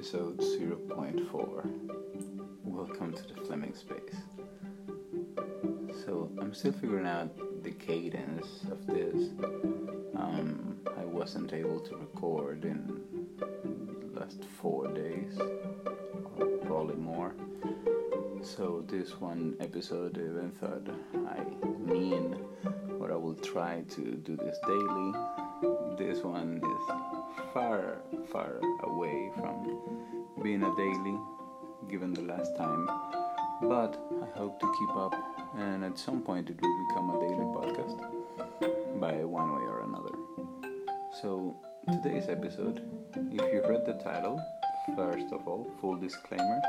episode 0.4. Welcome to the Fleming Space. So, I'm still figuring out the cadence of this. Um, I wasn't able to record in the last four days, or probably more. So, this one episode, even thought I mean, or I will try to do this daily. This one is far, far away from being a daily, given the last time. But I hope to keep up, and at some point it will become a daily podcast by one way or another. So, today's episode, if you read the title, first of all, full disclaimer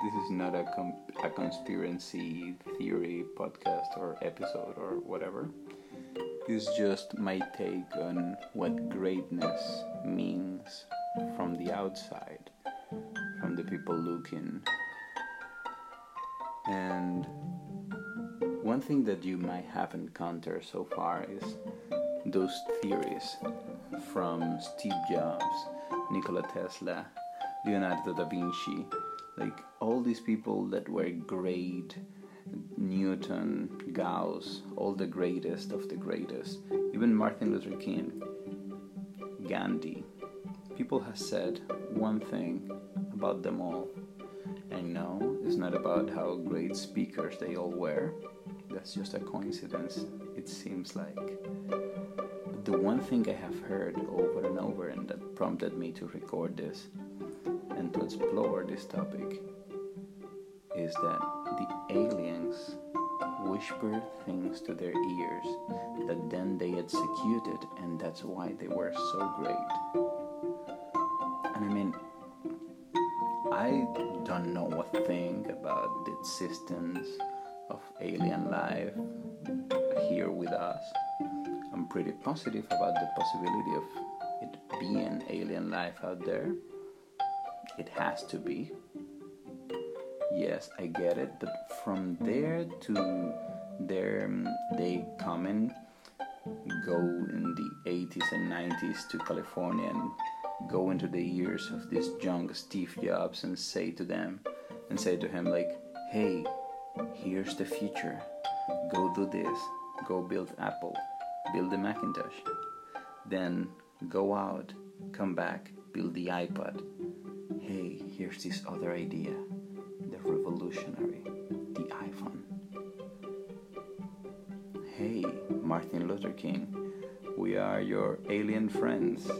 this is not a, com- a conspiracy theory podcast or episode or whatever. It's just my take on what greatness means from the outside, from the people looking. And one thing that you might have encountered so far is those theories from Steve Jobs, Nikola Tesla, Leonardo da Vinci, like all these people that were great Newton, Gauss, all the greatest of the greatest, even Martin Luther King, Gandhi. People have said one thing about them all. And no, it's not about how great speakers they all were. That's just a coincidence, it seems like. But the one thing I have heard over and over and that prompted me to record this and to explore this topic is that the aliens whispered things to their ears that then they executed, and that's why they were so great. And I mean, I don't know a thing about the existence of alien life here with us. I'm pretty positive about the possibility of it being alien life out there. It has to be yes, I get it, but from there to there, um, they come and go in the 80s and 90s to California and go into the ears of this young Steve Jobs and say to them, and say to him, like, hey, here's the future. Go do this. Go build Apple. Build the Macintosh. Then go out, come back, build the iPod. Hey, here's this other idea revolutionary, the iPhone. Hey, Martin Luther King, we are your alien friends.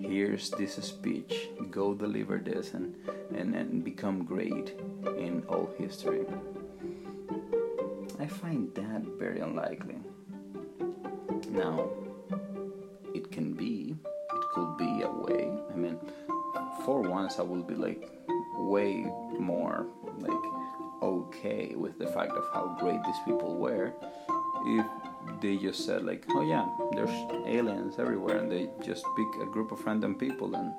Here's this speech. Go deliver this and, and, and become great in all history. I find that very unlikely. Now, it can be, it could be a way. I mean, for once, I will be like way more like okay with the fact of how great these people were. If they just said like oh yeah there's aliens everywhere and they just pick a group of random people and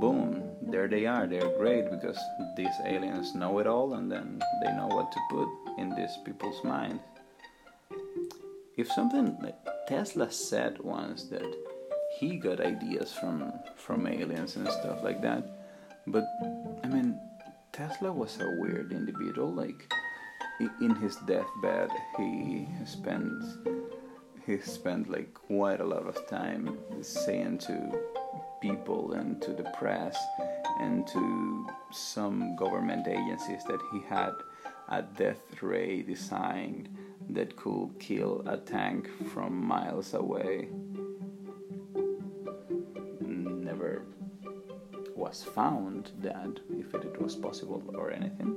boom there they are. They're great because these aliens know it all and then they know what to put in these people's minds if something like tesla said once that he got ideas from from aliens and stuff like that but i mean Tesla was a weird individual. Like in his deathbed, he spent he spent like quite a lot of time saying to people and to the press and to some government agencies that he had a death ray designed that could kill a tank from miles away. Was found that if it was possible or anything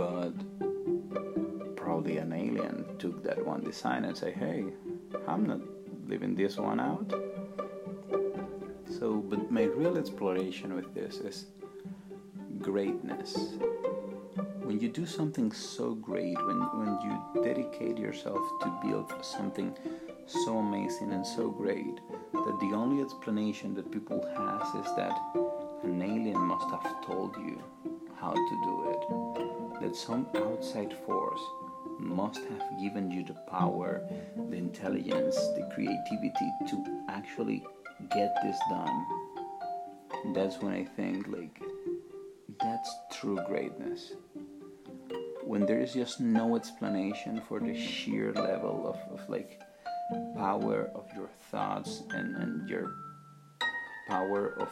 but probably an alien took that one design and say hey i'm not leaving this one out. So but my real exploration with this is greatness. When you do something so great when, when you dedicate yourself to build something so amazing and so great that the only explanation that people has is that an alien must have told you how to do it that some outside force must have given you the power the intelligence the creativity to actually get this done that's when I think like that's true greatness. When there is just no explanation for the sheer level of, of like power of your thoughts and, and your power of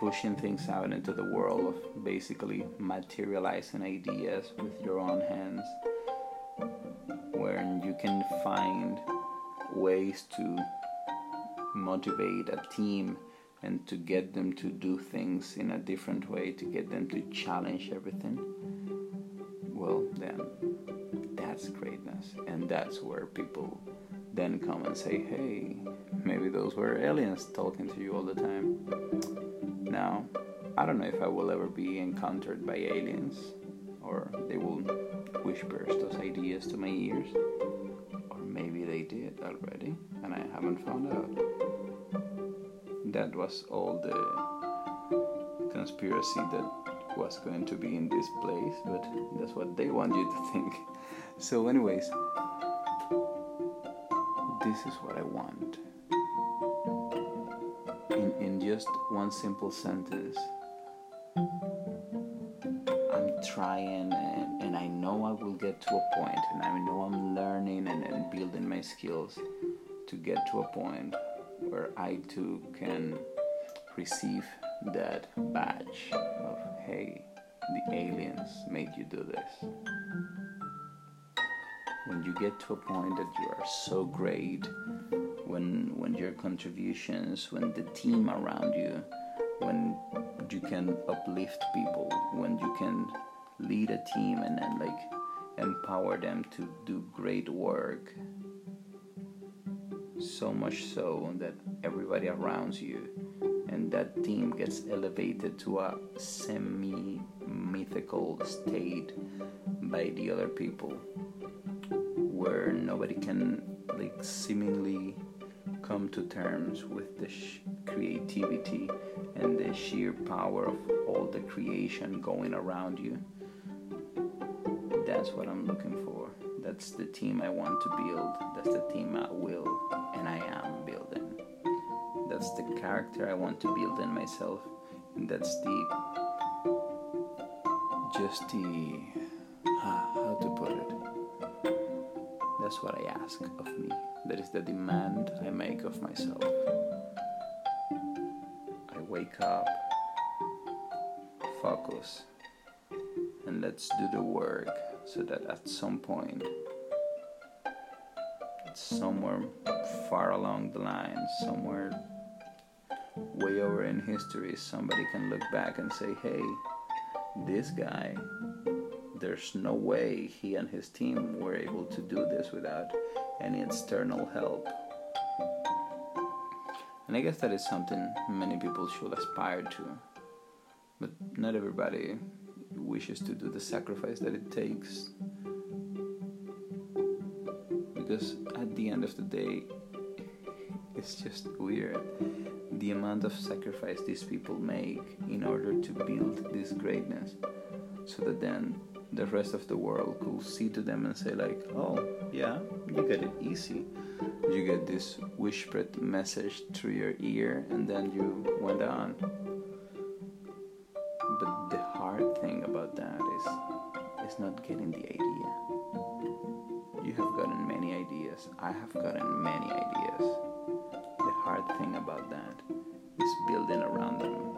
pushing things out into the world of basically materializing ideas with your own hands where you can find ways to motivate a team and to get them to do things in a different way, to get them to challenge everything, well, then that's greatness. And that's where people then come and say, hey, maybe those were aliens talking to you all the time. Now, I don't know if I will ever be encountered by aliens or they will whisper those ideas to my ears. Or maybe they did already and I haven't found out. That was all the conspiracy that was going to be in this place, but that's what they want you to think. So, anyways, this is what I want. In, in just one simple sentence, I'm trying and, and I know I will get to a point, and I know I'm learning and, and building my skills to get to a point where I too can receive that badge of hey, the aliens made you do this. When you get to a point that you are so great, when when your contributions, when the team around you, when you can uplift people, when you can lead a team and then like empower them to do great work. So much so that everybody around you and that team gets elevated to a semi mythical state by the other people where nobody can like seemingly come to terms with the sh- creativity and the sheer power of all the creation going around you. That's what i'm looking for. That's the team i want to build. That's the team i will and i am building. That's the character I want to build in myself, and that's the just the ah, how to put it. That's what I ask of me. That is the demand I make of myself. I wake up, focus, and let's do the work so that at some point, somewhere far along the line, somewhere way over in history, somebody can look back and say, hey, this guy, there's no way he and his team were able to do this without any external help. And I guess that is something many people should aspire to. But not everybody wishes to do the sacrifice that it takes. Because at the end of the day, it's just weird the amount of sacrifice these people make in order to build this greatness so that then the rest of the world could see to them and say like oh yeah you get it easy. You get this whispered message through your ear and then you went on. But the hard thing about that is is not getting the idea. You have gotten many ideas. I have gotten many ideas. The hard thing about that is building around them,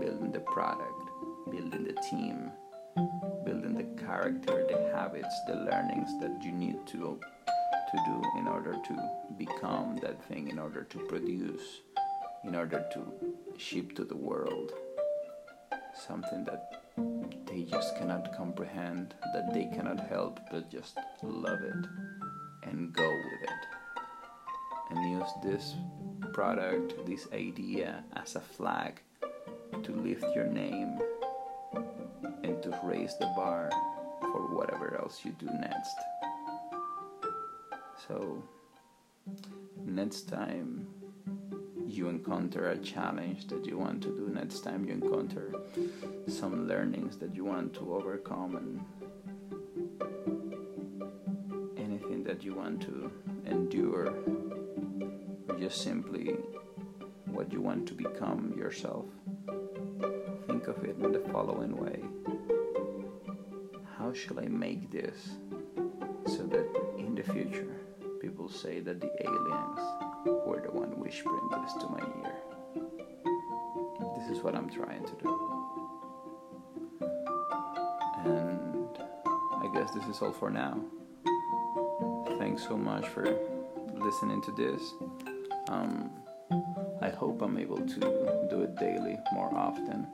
building the product, building the team, building the character, the habits, the learnings that you need to to do in order to become that thing, in order to produce, in order to ship to the world something that they just cannot comprehend, that they cannot help but just love it and go with it. And use this product, this idea as a flag to lift your name and to raise the bar for whatever else you do next. So, next time you encounter a challenge that you want to do, next time you encounter some learnings that you want to overcome, and anything that you want to endure or just simply what you want to become yourself, think of it in the following way shall I make this so that in the future people say that the aliens were the one whispering this to my ear? This is what I'm trying to do. And I guess this is all for now. Thanks so much for listening to this. Um, I hope I'm able to do it daily more often.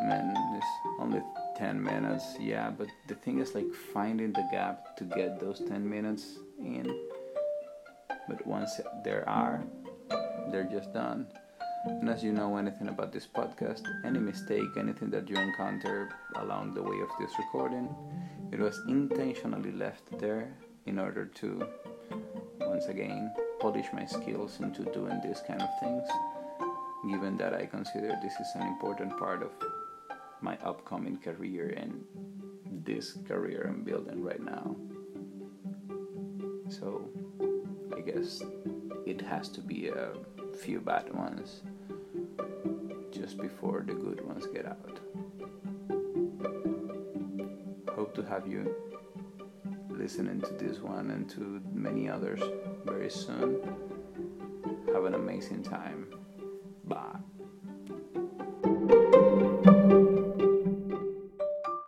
I mean, it's only 10 minutes, yeah, but the thing is like finding the gap to get those 10 minutes in. But once there are, they're just done. And as you know anything about this podcast, any mistake, anything that you encounter along the way of this recording, it was intentionally left there in order to, once again, polish my skills into doing these kind of things, given that I consider this is an important part of my upcoming career and this career I'm building right now. So, I guess it has to be a few bad ones just before the good ones get out. Hope to have you listening to this one and to many others very soon. Have an amazing time. Bye.